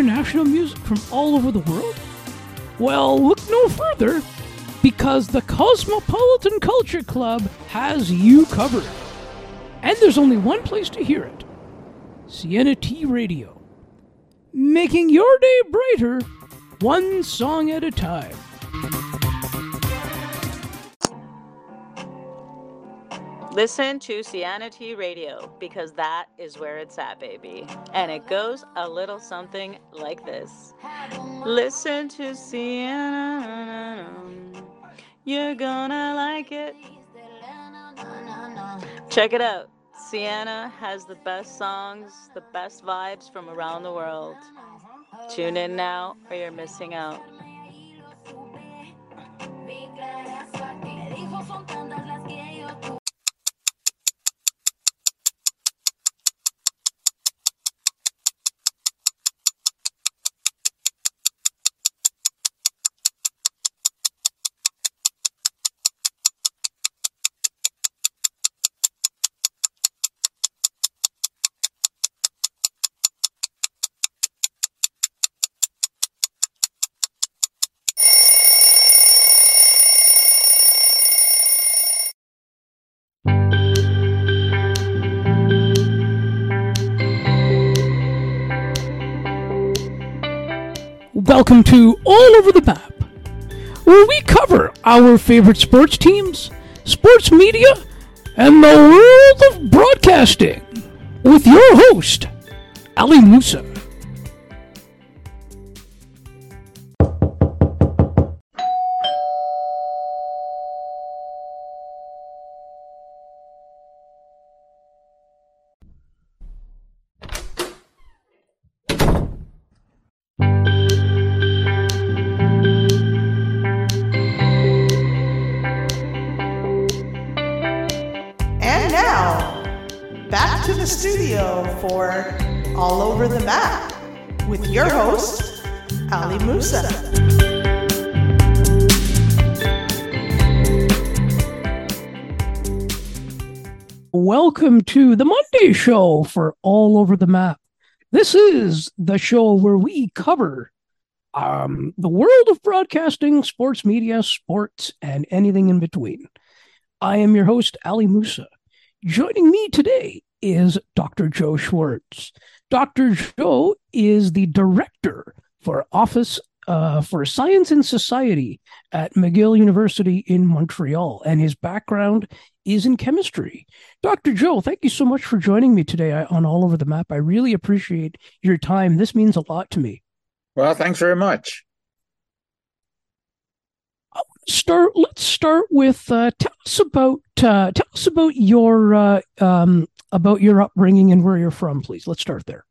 international music from all over the world? Well, look no further because the Cosmopolitan Culture Club has you covered. And there's only one place to hear it Sienna T Radio. Making your day brighter, one song at a time. Listen to Sienna T Radio because that is where it's at, baby. And it goes a little something like this Listen to Sienna. You're gonna like it. Check it out. Sienna has the best songs, the best vibes from around the world. Tune in now or you're missing out. Welcome to All Over the Map, where we cover our favorite sports teams, sports media, and the world of broadcasting with your host, Ali Moosa. Ali Moosa. Welcome to the Monday show for All Over the Map. This is the show where we cover um, the world of broadcasting, sports media, sports, and anything in between. I am your host, Ali Moosa. Joining me today is Dr. Joe Schwarcz. Dr. Joe is the director for Office uh, for Science and Society at McGill University in Montreal, and his background is in chemistry. Dr. Joe, thank you so much for joining me today on All Over the Map. I really appreciate your time. This means a lot to me. Well, thanks very much. start let's start with uh, tell us about uh, tell us about your uh, um, about your upbringing and where you're from please let's start there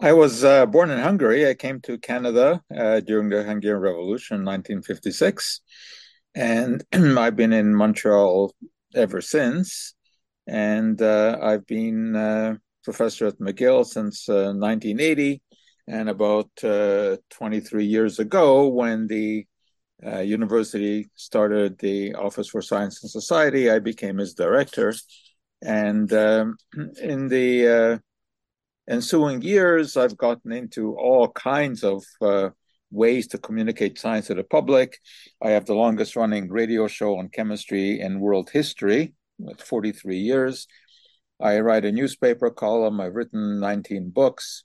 I was uh, born in Hungary. I came to Canada uh, during the Hungarian Revolution in 1956, and I've been in Montreal ever since. And uh, I've been professor at McGill since 1980. And about 23 years ago, when the uh, university started the Office for Science and Society. I became its director. And um, in the uh, ensuing years, I've gotten into all kinds of uh, ways to communicate science to the public. I have the longest running radio show on chemistry in world history, with 43 years. I write a newspaper column. I've written 19 books,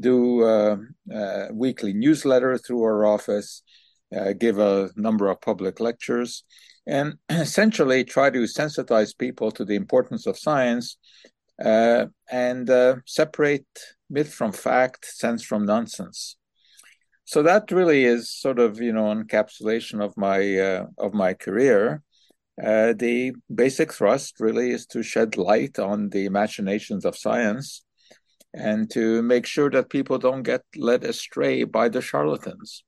do a uh, weekly newsletter through our office uh, give a number of public lectures, and essentially try to sensitize people to the importance of science uh, and uh, separate myth from fact, sense from nonsense. So that really is sort of you know encapsulation of my uh, of my career. Uh, the basic thrust really is to shed light on the machinations of science and to make sure that people don't get led astray by the charlatans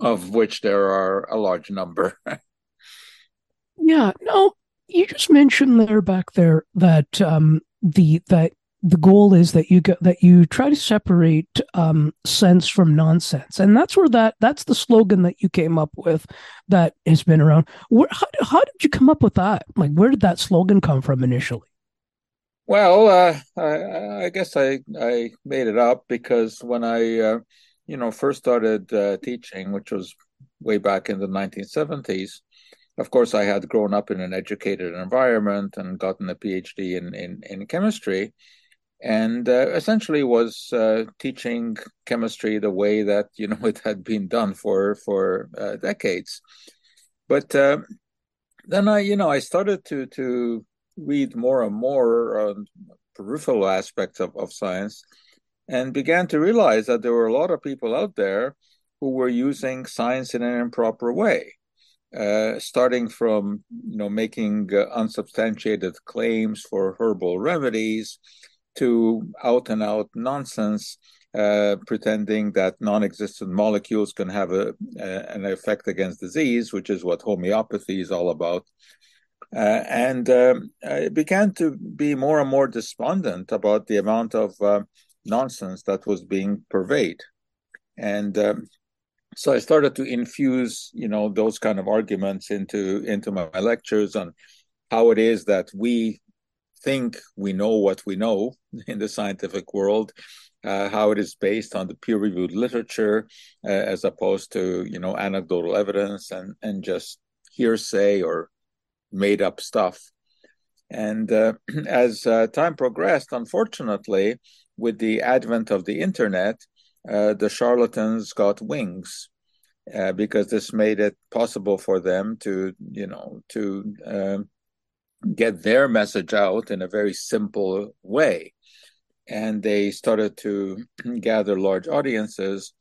of which there are a large number. yeah, no, you just mentioned there back there that um, the that the goal is that you get that you try to separate um, sense from nonsense, and that's where that that's the slogan that you came up with that has been around. Where, how, how did you come up with that? Like, where did that slogan come from initially? Well, uh, I, I, guess I I made it up because when I uh, you know first started uh, teaching, which was way back in the 1970s, of course I had grown up in an educated environment and gotten a PhD in in, in chemistry, and uh, essentially was uh, teaching chemistry the way that you know it had been done for for uh, decades. But then I you know I started to to read more and more on peripheral aspects of, of science and began to realize that there were a lot of people out there who were using science in an improper way. Uh, starting from you know making uh, unsubstantiated claims for herbal remedies to out and out nonsense uh, pretending that non-existent molecules can have a, a, an effect against disease which is what homeopathy is all about uh, and um, I began to be more and more despondent about the amount of uh, nonsense that was being purveyed. And um, so I started to infuse, you know, those kind of arguments into into my lectures on how it is that we think we know what we know in the scientific world, uh, how it is based on the peer-reviewed literature uh, as opposed to, you know, anecdotal evidence and and just hearsay or made up stuff. And uh, as uh, time progressed, unfortunately, with the advent of the internet, uh, the charlatans got wings uh, because this made it possible for them to, you know, to um, get their message out in a very simple way. And they started to gather large audiences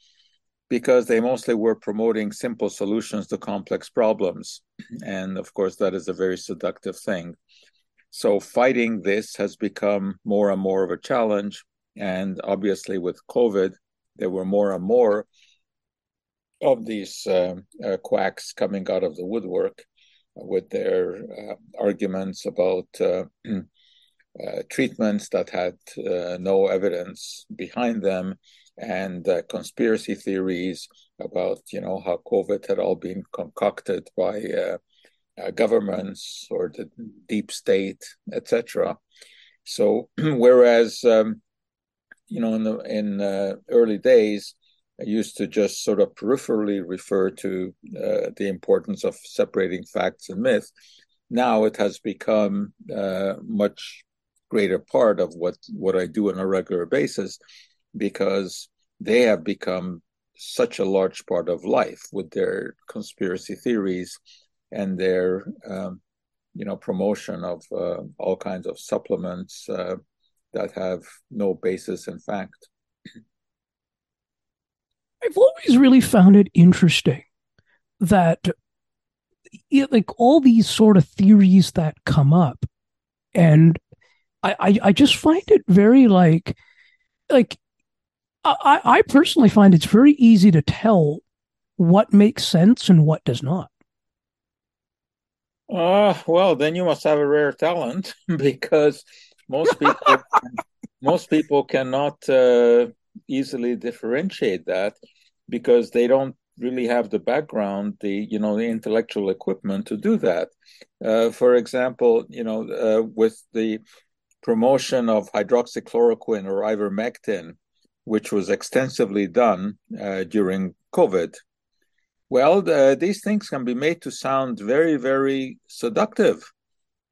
because they mostly were promoting simple solutions to complex problems. And of course, that is a very seductive thing. So, fighting this has become more and more of a challenge. And obviously, with COVID, there were more and more of these uh, uh, quacks coming out of the woodwork with their uh, arguments about uh, uh, treatments that had no evidence behind them and conspiracy theories about you know how COVID had all been concocted by uh, governments or the deep state, etc. So whereas um, you know in the in uh, early days, I used to just sort of peripherally refer to uh, the importance of separating facts and myth. Now it has become uh, much greater part of what what I do on a regular basis because they have become such a large part of life with their conspiracy theories and their um, you know promotion of uh, all kinds of supplements uh, that have no basis in fact i've always really found it interesting that like all these sort of theories that come up and I, I, I just find it very like like I, I personally find it's very easy to tell what makes sense and what does not. Uh, well, then you must have a rare talent because most people most people cannot uh, easily differentiate that because they don't really have the background, the you know the intellectual equipment to do that. Uh, for example, you know, uh, with the promotion of hydroxychloroquine or ivermectin, which was extensively done uh, during COVID. Well, the, these things can be made to sound very, very seductive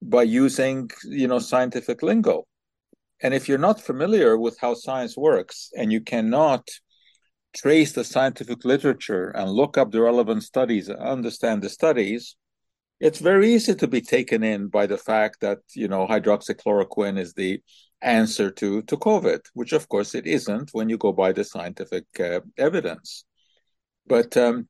by using, you know, scientific lingo. And if you're not familiar with how science works and you cannot trace the scientific literature and look up the relevant studies and understand the studies, it's very easy to be taken in by the fact that you know hydroxychloroquine is the answer to to COVID, which of course it isn't when you go by the scientific uh, evidence. But um,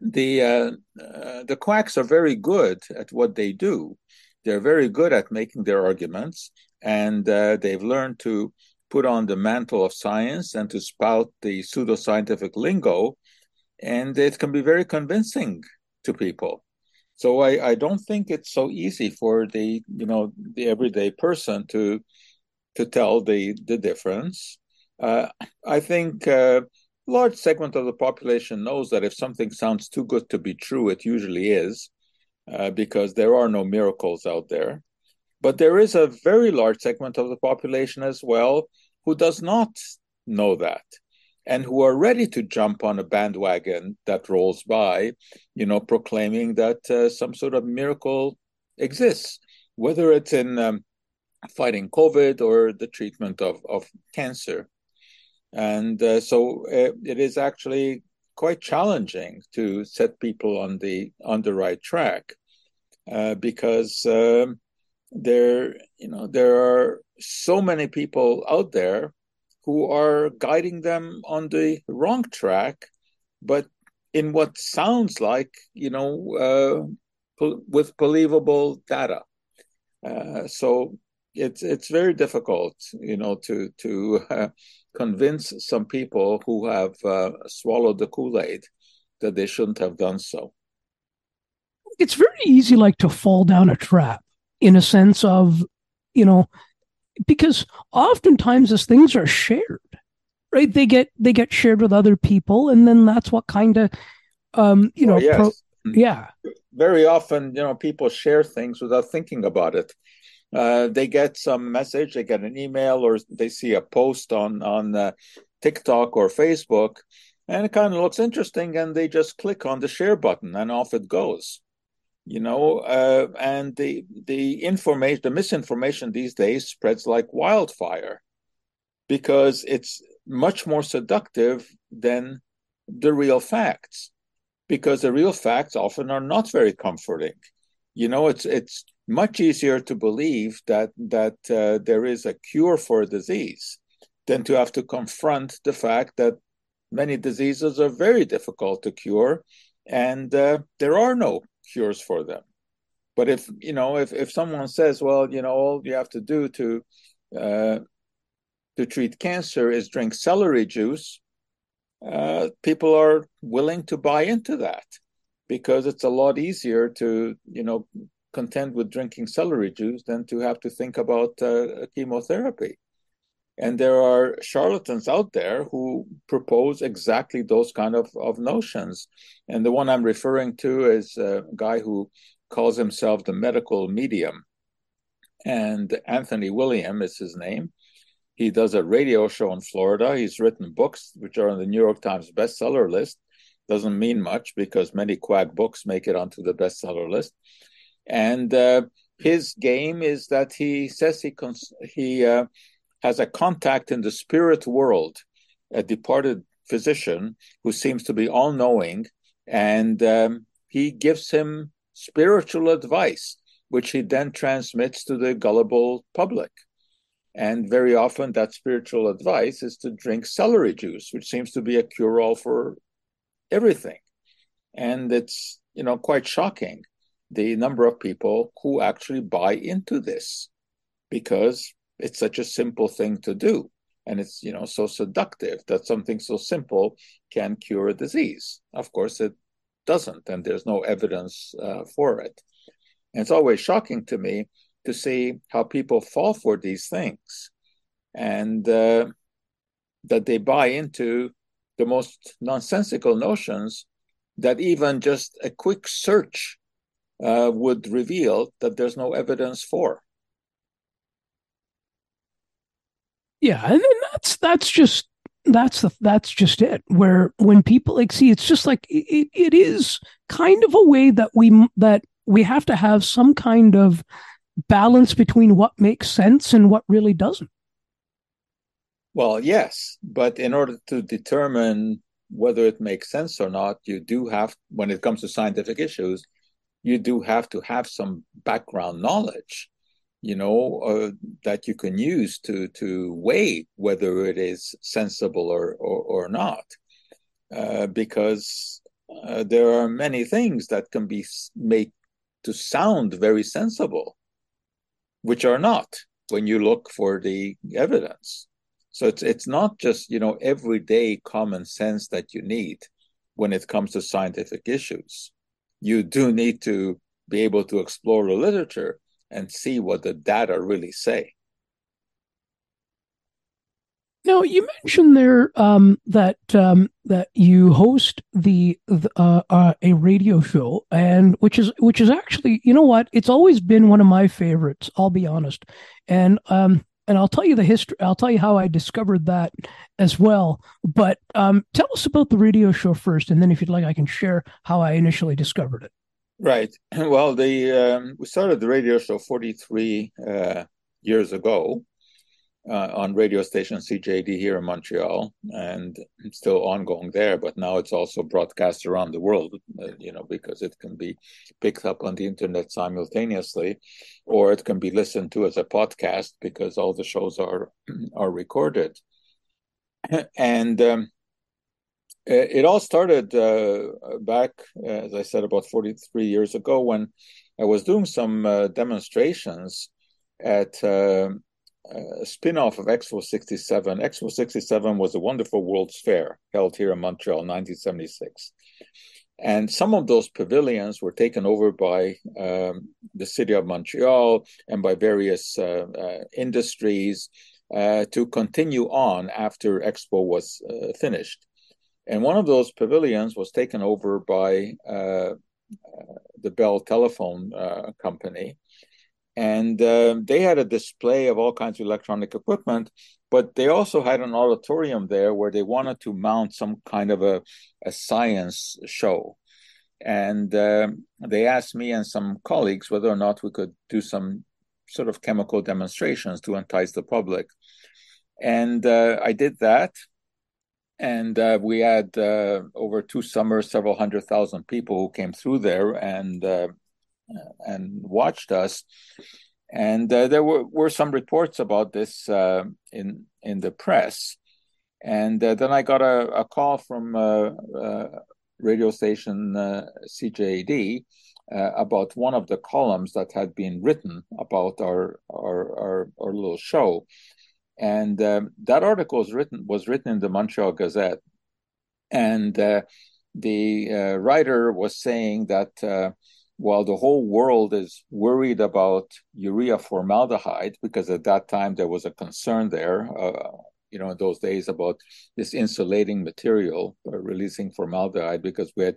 the uh, uh, the quacks are very good at what they do. They're very good at making their arguments, and uh, they've learned to put on the mantle of science and to spout the pseudoscientific lingo, and it can be very convincing to people. So I, I don't think it's so easy for the you know the everyday person to to tell the the difference. Uh, I think a uh, large segment of the population knows that if something sounds too good to be true, it usually is, uh, because there are no miracles out there. But there is a very large segment of the population as well who does not know that and who are ready to jump on a bandwagon that rolls by, you know, proclaiming that uh, some sort of miracle exists, whether it's in um, fighting COVID or the treatment of, of cancer. And uh, so uh, it is actually quite challenging to set people on the on the right track uh, because um, there you know there are so many people out there who are guiding them on the wrong track, but in what sounds like you know uh, with believable data. Uh, so it's it's very difficult, you know, to to uh, convince some people who have uh, swallowed the Kool Aid that they shouldn't have done so. It's very easy, like to fall down a trap in a sense of, you know, because oftentimes as things are shared, right? They get they get shared with other people, and then that's what kind of, um, you know, yes. pro- yeah. Very often, you know, people share things without thinking about it uh, they get some message, they get an email, or they see a post on on uh, TikTok or Facebook, and it kind of looks interesting, and they just click on the share button, and off it goes. You know, uh, and the the information, the misinformation these days spreads like wildfire, because it's much more seductive than the real facts, because the real facts often are not very comforting. You know, it's it's much easier to believe that that uh, there is a cure for a disease than to have to confront the fact that many diseases are very difficult to cure and uh, there are no cures for them. But if you know if, if someone says well you know all you have to do to uh, to treat cancer is drink celery juice uh, people are willing to buy into that because it's a lot easier to you know content with drinking celery juice than to have to think about uh, chemotherapy. And there are charlatans out there who propose exactly those kind of, of notions. And the one I'm referring to is a guy who calls himself the medical medium. And Anthony William is his name. He does a radio show in Florida. He's written books which are on the New York Times bestseller list. Doesn't mean much because many quack books make it onto the bestseller list. And uh, his game is that he says he cons- he uh, has a contact in the spirit world, a departed physician who seems to be all knowing, and um, he gives him spiritual advice, which he then transmits to the gullible public. And very often, that spiritual advice is to drink celery juice, which seems to be a cure all for everything. And it's, you know, quite shocking the number of people who actually buy into this because it's such a simple thing to do. And it's you know so seductive that something so simple can cure a disease. Of course it doesn't and there's no evidence uh, for it. And it's always shocking to me to see how people fall for these things and uh, that they buy into the most nonsensical notions that even just a quick search uh, would reveal that there's no evidence for. Yeah, and then that's that's just that's the that's just it. Where when people like see, it's just like it, it is kind of a way that we that we have to have some kind of balance between what makes sense and what really doesn't. Well, yes, but in order to determine whether it makes sense or not, you do have, when it comes to scientific issues, you do have to have some background knowledge you know uh, that you can use to to weigh whether it is sensible or or, or not. Uh, because uh, there are many things that can be made to sound very sensible which are not when you look for the evidence. So it's it's not just you know everyday common sense that you need when it comes to scientific issues you do need to be able to explore the literature and see what the data really say. Now you mentioned there um, that um, that you host the, the uh, uh, a radio show, and which is which is actually you know what it's always been one of my favorites. I'll be honest, and um, and I'll tell you the history. I'll tell you how I discovered that as well. But um, tell us about the radio show first, and then if you'd like, I can share how I initially discovered it. Right. Well, the um, we started the radio show forty three uh, years ago uh, on radio station CJAD here in Montreal, and still ongoing there. But now it's also broadcast around the world, uh, you know, because it can be picked up on the internet simultaneously, or it can be listened to as a podcast because all the shows are are recorded. And um, it all started uh, back, as I said, about 43 years ago when I was doing some uh, demonstrations at uh, a spin-off of Expo 67. Expo 67 was a wonderful World's Fair held here in Montreal in 1976. And some of those pavilions were taken over by um, the city of Montreal and by various uh, uh, industries uh, to continue on after Expo was uh, finished. And one of those pavilions was taken over by uh, the Bell Telephone Company and uh, they had a display of all kinds of electronic equipment but they also had an auditorium there where they wanted to mount some kind of a, a science show. And uh, they asked me and some colleagues whether or not we could do some sort of chemical demonstrations to entice the public. And uh, i did that. And uh, we had uh, over two summers several hundred thousand people who came through there. And uh, and watched us. And uh, there were, were some reports about this uh, in in the press. And uh, then I got a, a call from uh, uh, radio station CJAD about one of the columns that had been written about our our, our, our little show. And that article was written was written in the Montreal Gazette, and the writer was saying that while the whole world is worried about urea formaldehyde, because at that time there was a concern there, uh, you know, in those days about this insulating material uh, releasing formaldehyde, because we had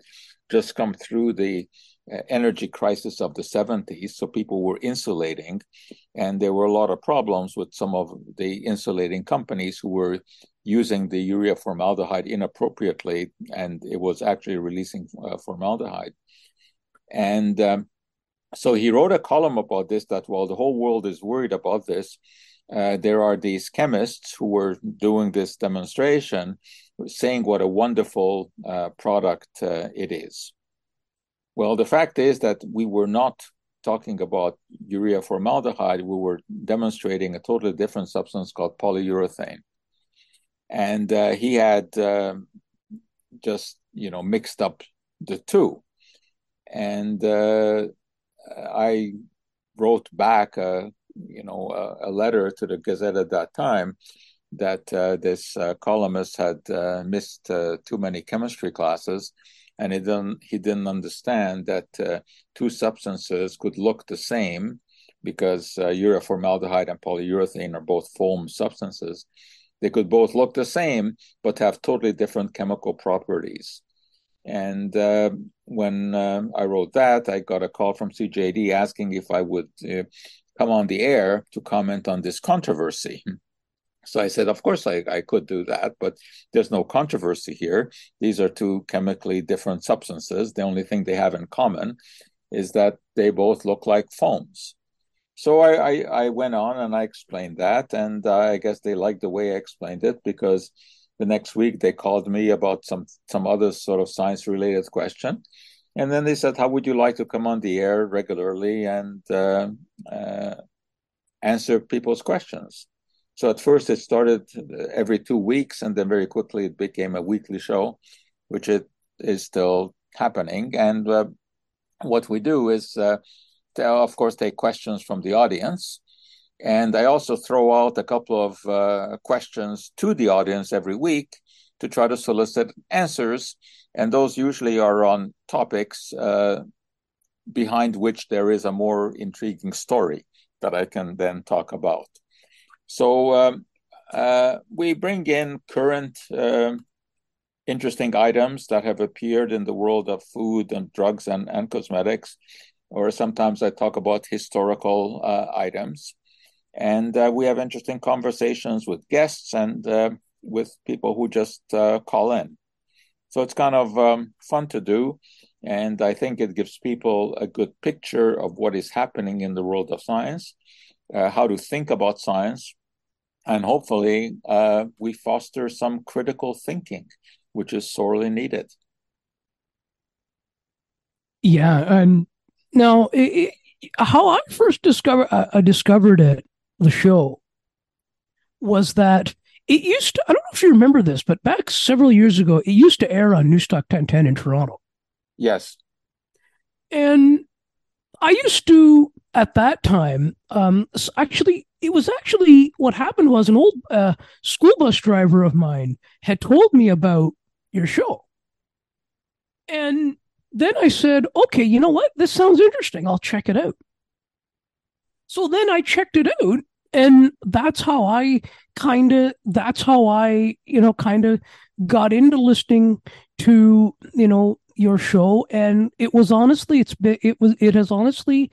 just come through the uh, energy crisis of the 70s. So people were insulating, and there were a lot of problems with some of the insulating companies who were using the urea formaldehyde inappropriately, and it was actually releasing uh, formaldehyde. And um, so he wrote a column about this that while the whole world is worried about this, uh, there are these chemists who were doing this demonstration saying what a wonderful uh, product uh, it is. Well, the fact is that we were not talking about urea formaldehyde, we were demonstrating a totally different substance called polyurethane. And uh, he had um, just, you know, mixed up the two and uh, I wrote back, a, you know, a, a, letter to the Gazette at that time that uh, this uh, columnist had uh, missed uh, too many chemistry classes, and he didn't he didn't understand that uh, two substances could look the same because urea formaldehyde and polyurethane are both foam substances. They could both look the same but have totally different chemical properties. And uh, when uh, I wrote that, I got a call from CJAD asking if I would uh, come on the air to comment on this controversy. So I said, of course, I, I could do that, but there's no controversy here. These are two chemically different substances. The only thing they have in common is that they both look like foams. So I, I, I went on and I explained that, and uh, I guess they liked the way I explained it because the next week they called me about some some other sort of science related question. And then they said how would you like to come on the air regularly and uh, uh, answer people's questions? So at first it started every two weeks and then very quickly it became a weekly show which it is still happening. And uh, what we do is uh, of course take questions from the audience and I also throw out a couple of uh, questions to the audience every week to try to solicit answers. And those usually are on topics uh, behind which there is a more intriguing story that I can then talk about. So um, uh, we bring in current uh, interesting items that have appeared in the world of food and drugs and, and cosmetics, or sometimes I talk about historical uh, items. And uh, we have interesting conversations with guests and uh, with people who just uh, call in. So it's kind of um, fun to do. And I think it gives people a good picture of what is happening in the world of science, uh, how to think about science, and hopefully uh, we foster some critical thinking, which is sorely needed. Yeah, and now it, it, how I first discovered I discovered it the show was that it used to, I don't know if you remember this, but back several years ago, it used to air on Newstalk 1010 in Toronto. Yes. And I used to, at that time, um, actually, it was actually what happened was an old uh, school bus driver of mine had told me about your show. And then I said, okay, you know what? This sounds interesting. I'll check it out. So then I checked it out and that's how I kind of that's how I you know kind of got into listening to you know your show and it was honestly it's been it was it has honestly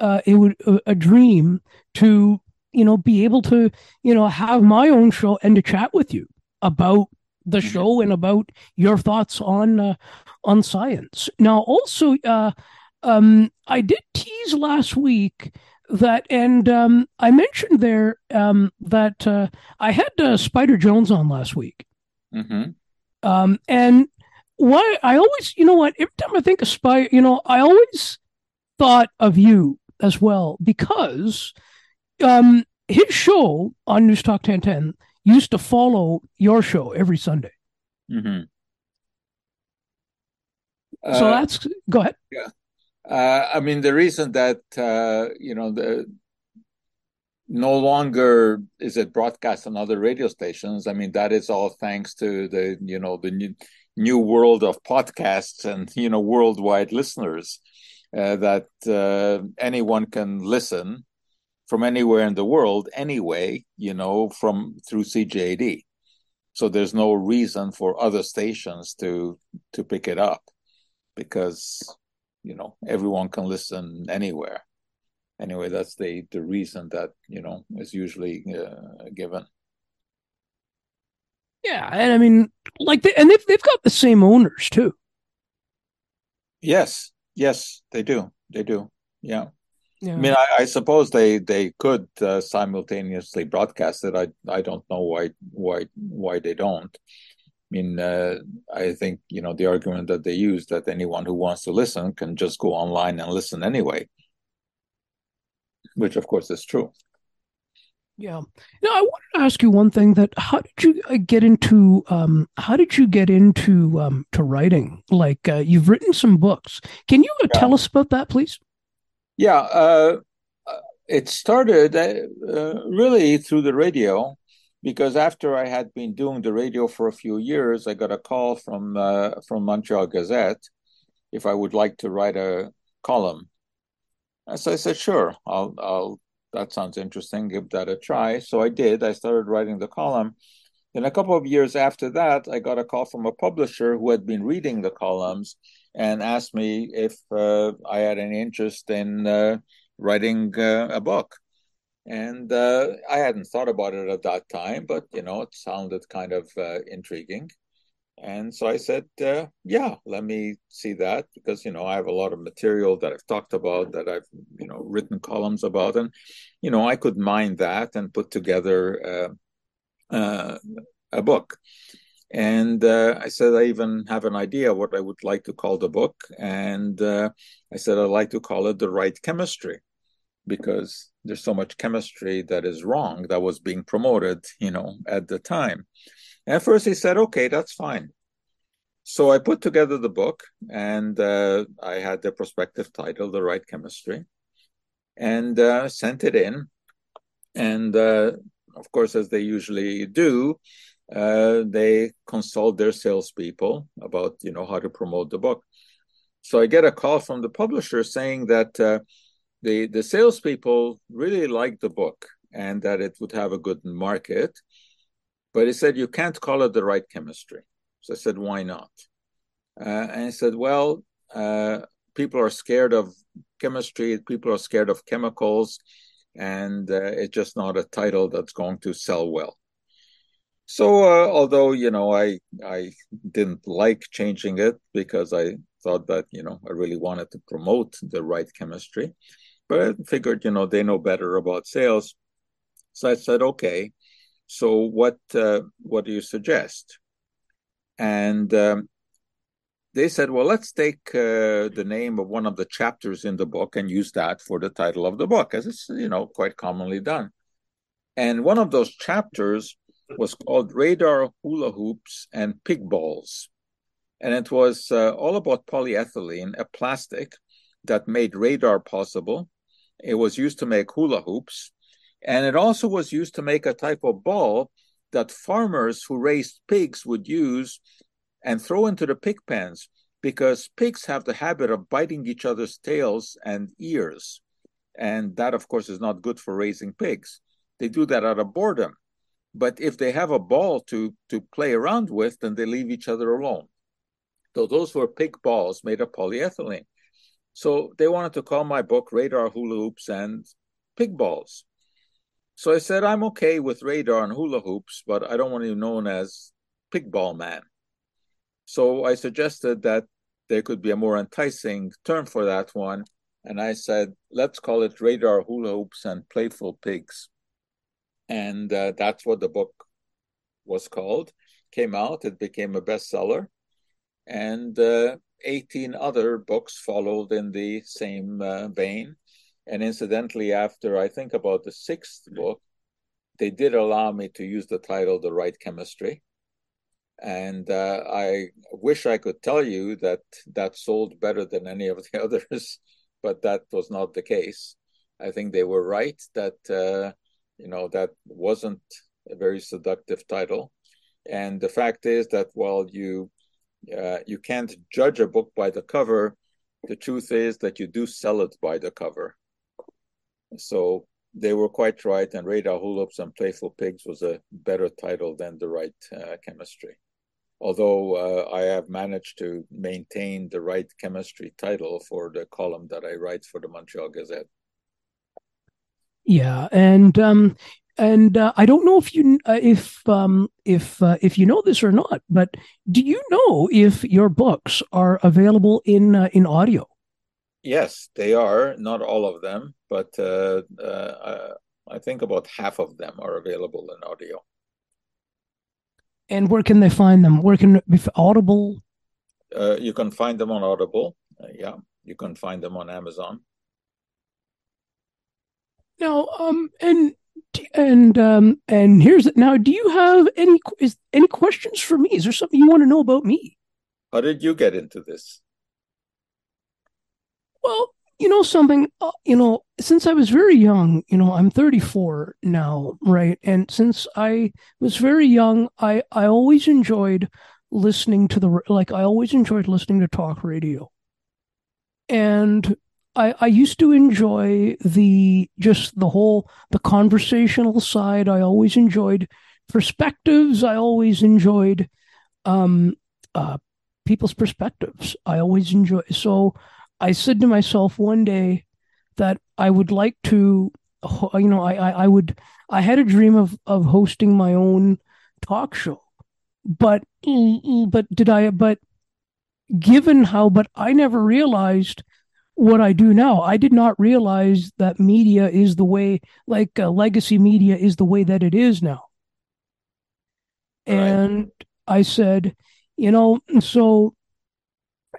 uh it would a, a dream to you know be able to you know have my own show and to chat with you about the mm-hmm. show and about your thoughts on uh, on science now also uh um i did tease last week that and um, I mentioned there um, that uh, I had uh, Spider Jones on last week, mm-hmm. um, and why I always, you know what, every time I think of Spider, you know, I always thought of you as well because um, his show on News Talk 1010 used to follow your show every Sunday. Mm-hmm. So uh, that's go ahead. Yeah. Uh, I mean, the reason that uh, you know the no longer is it broadcast on other radio stations. I mean, that is all thanks to the you know the new, new world of podcasts and you know worldwide listeners uh, that uh, anyone can listen from anywhere in the world anyway. You know, from through CJAD. So there's no reason for other stations to to pick it up because you know everyone can listen anywhere anyway that's the the reason that you know is usually uh, given yeah and i mean like they, and they've, they've got the same owners too yes yes they do they do yeah yeah. I mean, I, I, suppose they they could uh, simultaneously broadcast it. I I don't know why why why they don't. I mean, uh, I think you know the argument that they use that anyone who wants to listen can just go online and listen anyway, which of course is true. Yeah. Now I wanted to ask you one thing. That how did you uh, get into? Um, how did you get into um, to writing? Like uh, you've written some books. Can you uh, yeah. tell us about that, please? Yeah. Uh, uh it started uh, really through the radio because after I had been doing the radio for a few years, I got a call from uh, from Montreal Gazette if I would like to write a column. So I said, sure, I'll, I'll. That sounds interesting. Give that a try. So I did. I started writing the column. Then a couple of years after that, I got a call from a publisher who had been reading the columns and asked me if uh, I had any interest in uh, writing uh, a book. And uh, I hadn't thought about it at that time, but you know, it sounded kind of uh, intriguing. And so I said, uh, "Yeah, let me see that because you know I have a lot of material that I've talked about, that I've you know written columns about, and you know I could mine that and put together uh, uh, a book." And uh, I said, I even have an idea what I would like to call the book. And uh, I said, I'd like to call it The Right Chemistry because there's so much chemistry that is wrong that was being promoted, you know, at the time. At first, he said, "Okay, that's fine." So I put together the book, and uh, I had the prospective title, "The Right Chemistry," and uh, sent it in. And uh, of course, as they usually do, uh, they consult their salespeople about, you know, how to promote the book. So I get a call from the publisher saying that uh, the the salespeople really liked the book and that it would have a good market, But he said, you can't call it the right chemistry. So I said, why not? Uh, and he said, well, uh, people are scared of chemistry, people are scared of chemicals, and uh, it's just not a title that's going to sell well. So, uh, although you know, I I didn't like changing it because I thought that you know I really wanted to promote the right chemistry, but I figured you know they know better about sales, so I said, okay. So what uh, what do you suggest? And um, they said, well, let's take uh, the name of one of the chapters in the book and use that for the title of the book, as it's you know quite commonly done. And one of those chapters was called Radar Hula Hoops and Pig Balls. And it was uh, all about polyethylene, a plastic that made radar possible. It was used to make hula hoops. And it also was used to make a type of ball that farmers who raised pigs would use and throw into the pig pens because pigs have the habit of biting each other's tails and ears. And that, of course, is not good for raising pigs. They do that out of boredom. But if they have a ball to to play around with, then they leave each other alone. So those were pig balls made of polyethylene. So they wanted to call my book Radar Hula Hoops and Pig Balls. So I said, I'm okay with radar and hula hoops, but I don't want to be known as Pig Ball Man. So I suggested that there could be a more enticing term for that one. And I said, let's call it Radar Hula Hoops and Playful Pigs and uh, that's what the book was called. Came out, it became a bestseller, and uh, 18 other books followed in the same uh, vein. And incidentally, after I think about the sixth book, they did allow me to use the title "The Right Chemistry." And uh, I wish I could tell you that that sold better than any of the others, but that was not the case. I think they were right that uh, you know that wasn't a very seductive title and the fact is that while you uh, you can't judge a book by the cover. The truth is that you do sell it by the cover. So they were quite right and radar hula-hoops and playful pigs was a better title than the right uh, chemistry. Although uh, i have managed to maintain the right chemistry title for the column that i write for the montreal gazette. Yeah, and um, and uh, I don't know if you uh, if um, if uh, if you know this or not, but do you know if your books are available in uh, in audio? Yes, they are. Not all of them, but uh, uh, I think about half of them are available in audio. And where can they find them? Where can if Audible? you can find them on Audible. yeah, you can find them on Amazon. Now, um, and and um, and here's it now. Do you have any is any questions for me? Is there something you want to know about me? How did you get into this? Well, you know something. Uh, you know, since I was very young, you know, I'm 34 now, right? And since I was very young, I I always enjoyed listening to the like. I always enjoyed listening to talk radio, and I, I used to enjoy the just the whole the conversational side. I always enjoyed perspectives. I always enjoyed um, uh, people's perspectives. I always enjoy. So I said to myself one day that I would like to, you know, I, I, I would. I had a dream of of hosting my own talk show, but but did I? But given how, but I never realized what I do now. I did not realize that media is the way, like uh, legacy media is the way that it is now. Right. And I said, you know, so,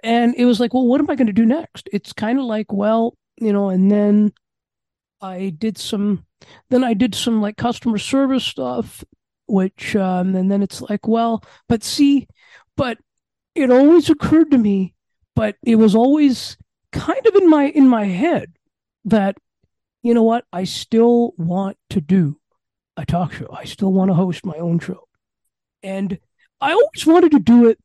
and it was like, well, what am I going to do next? It's kind of like, well, you know, and then I did some, then I did some like customer service stuff, which, um, and then it's like, well, but see, but it always occurred to me, but it was always, kind of in my in my head that you know what I still want to do a talk show. I still want to host my own show. And I always wanted to do it,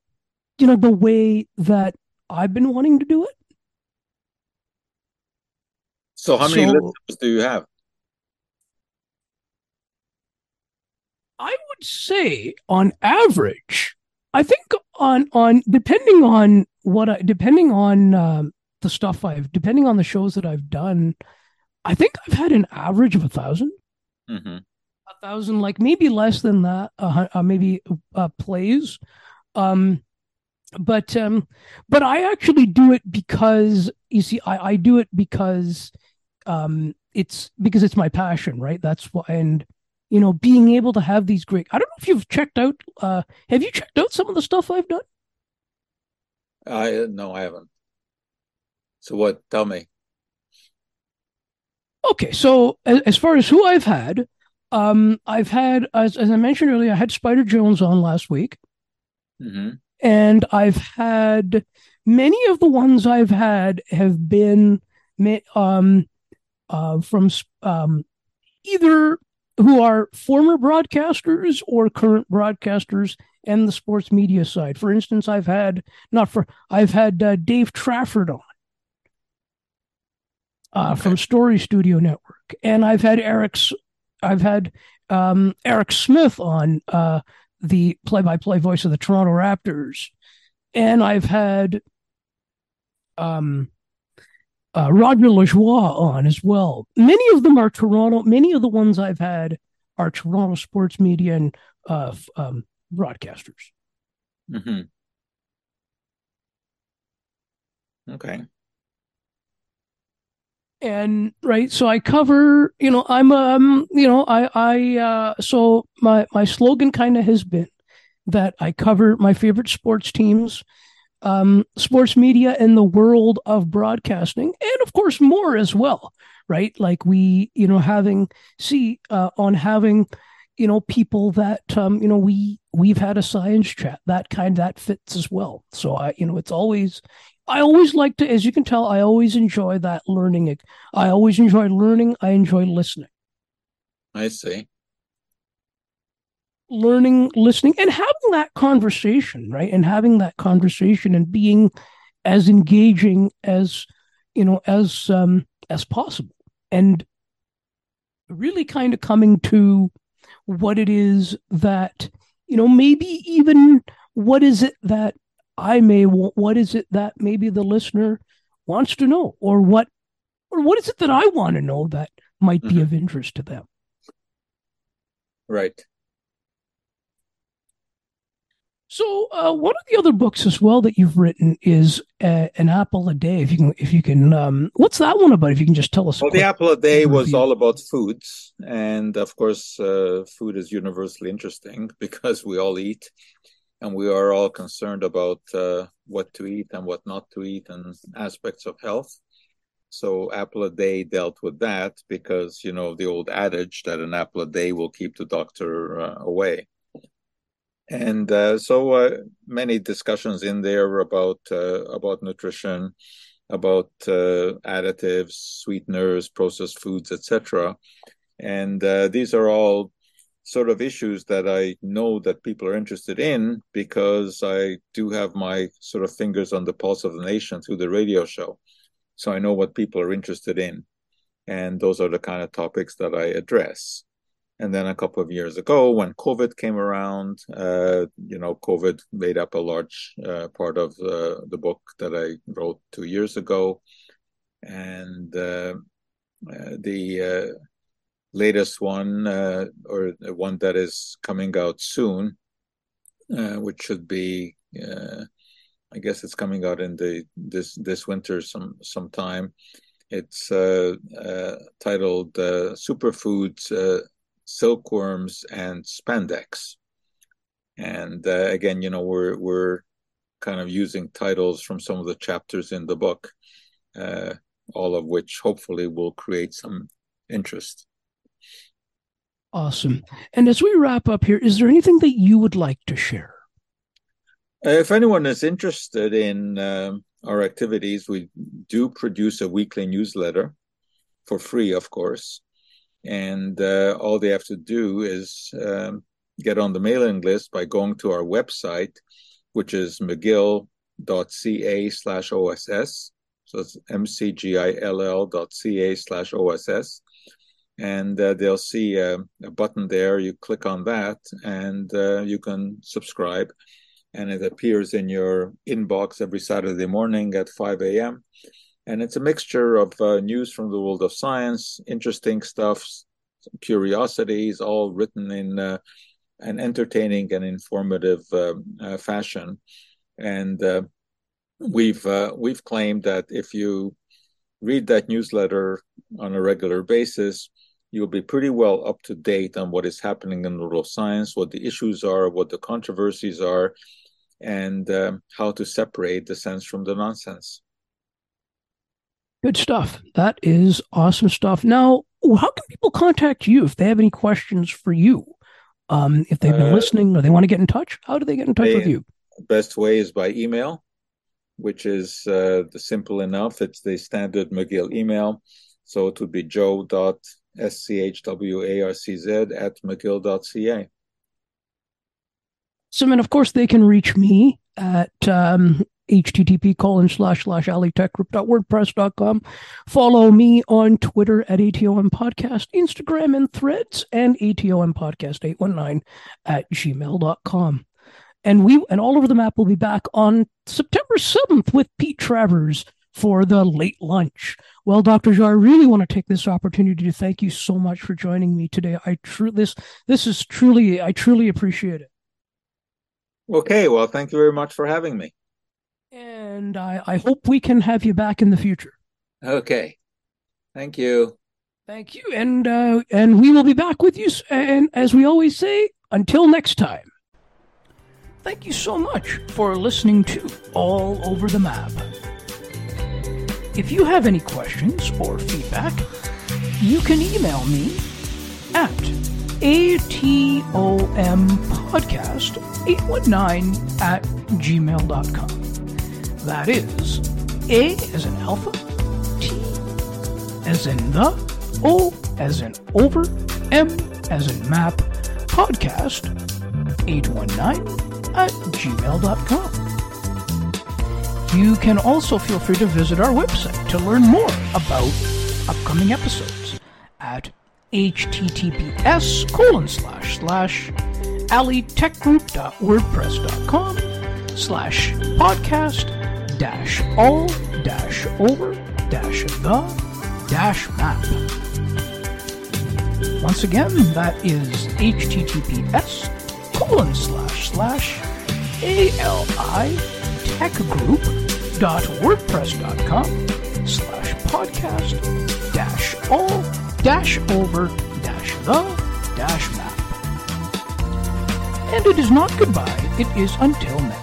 you know, the way that I've been wanting to do it. So how many so, listeners do you have? I would say on average, I think on on depending on what I depending on um, the stuff I've depending on the shows that I've done, I think I've had an average of a 1000 Mm-hmm. a thousand, like maybe less than that, uh, uh, maybe uh, plays. Um, but um, but I actually do it because you see, I, I do it because um, it's because it's my passion, right? That's why, and you know, being able to have these great. I don't know if you've checked out. Uh, have you checked out some of the stuff I've done? I no, I haven't. So what? Tell me. Okay, so as, far as who I've had, um, I've had as, as I mentioned earlier, I had Spider Jones on last week, Mm-hmm. and I've had many of the ones I've had have been um, uh, from um, either who are former broadcasters or current broadcasters and the sports media side. For instance, I've had not for I've had uh, Dave Trafford on uh, from Story Studio Network, and I've had Eric's I've had um, Eric Smith on uh, the play-by-play voice of the Toronto Raptors, and I've had um, uh, Roger Lajoie on as well. Many of them are Toronto. Many of the ones I've had are Toronto sports media and uh, um, broadcasters. Mm-hmm. Okay. And right so i cover you know i'm um you know i i uh so my my slogan kind of has been that i cover my favorite sports teams um sports media and the world of broadcasting and of course more as well right? Like we you know having see uh on having you know people that um you know we we've had a science chat that kind that fits as well. So i you know it's always I always like to, as you can tell, I always enjoy that learning. I always enjoy learning. I enjoy listening, I see. learning, listening, and having that conversation, right? And having that conversation and being as engaging as you know as um, as possible, and really kind of coming to what it is that you know, maybe even what is it that I may want, what is it that maybe the listener wants to know, or what, or what is it that I want to know that might be Mhm. of interest to them. Right. So uh, one of the other books as well that you've written is uh, an apple a day. If you can, if you can, um, what's that one about? If you can just tell us. Well, the apple a day was review. all about foods, and of course, uh, food is universally interesting because we all eat, and we are all concerned about uh, what to eat and what not to eat, and aspects of health. So, apple a day dealt with that because you know the old adage that an apple a day will keep the doctor uh, away. And uh, so, uh, many discussions in there about uh, about nutrition, about uh, additives, sweeteners, processed foods, etc. And these are all sort of issues that I know that people are interested in because I do have my sort of fingers on the pulse of the nation through the radio show. So I know what people are interested in. And those are the kind of topics that I address. And then a couple of years ago, when COVID came around, uh, you know, COVID made up a large uh, part of uh, the book that I wrote two years ago. And uh, uh, the uh, latest one, uh, or one that is coming out soon, uh, which should be, uh, I guess it's coming out in the this this winter some sometime. It's uh, uh, titled uh, "Superfoods, Silkworms, and Spandex." And again, you know, we're we're kind of using titles from some of the chapters in the book, all of which hopefully will create some interest. Awesome. And as we wrap up here, is there anything that you would like to share? Uh, If anyone is interested in um, our activities, we do produce a weekly newsletter for free, of course. And uh, all they have to do is um, get on the mailing list by going to our website, which is mcgill.ca slash OSS. So it's mcgill.ca slash OSS. And uh, they'll see a, a, button there. You click on that, and uh, you can subscribe, and it appears in your inbox every Saturday morning at 5 a.m. And it's a mixture of uh, news from the world of science, interesting stuff, curiosities, all written in uh, an entertaining and informative uh, uh, fashion. And we've we've claimed that if you read that newsletter on a regular basis, you'll be pretty well up to date on what is happening in the world of science, what the issues are, what the controversies are, and um, how to separate the sense from the nonsense. Good stuff. That is awesome stuff. Now, how can people contact you if they have any questions for you? Um, if they've been uh, listening or they want to get in touch, how do they get in touch they, with you? Best way is by email which is uh, simple enough. It's the standard McGill email. So it would be joe.schwarcz at mcgill.ca. So, and of course, they can reach me at um, http colon slash slash alitechgroup.wordpress.com. Follow me on Twitter at ATOM Podcast, Instagram and threads, and ATOM Podcast 819 at gmail.com. And we and all over the map will be back on September 7th with Pete Travers for the late lunch. Well, Dr. Joe, I really want to take this opportunity to thank you so much for joining me today. I true this this is truly I truly appreciate it. Okay, well, thank you very much for having me. And I, I hope we can have you back in the future. Okay. Thank you. Thank you. And uh, and we will be back with you and as we always say, until next time. Thank you so much for listening to All Over the Map. If you have any questions or feedback, you can email me at atompodcast819 at gmail.com. That is A as in alpha, T as in the, O as in over, M as in map, podcast 819 at gmail.com. You can also feel free to visit our website to learn more about upcoming episodes at https colon slash slash alitechgroup.wordpress.com slash podcast dash all dash over dash the dash map. Once again, that is https colon slash slash A-L-I techgroup.wordpress.com slash podcast dash all dash over dash the dash map. And it is not goodbye, it is until next.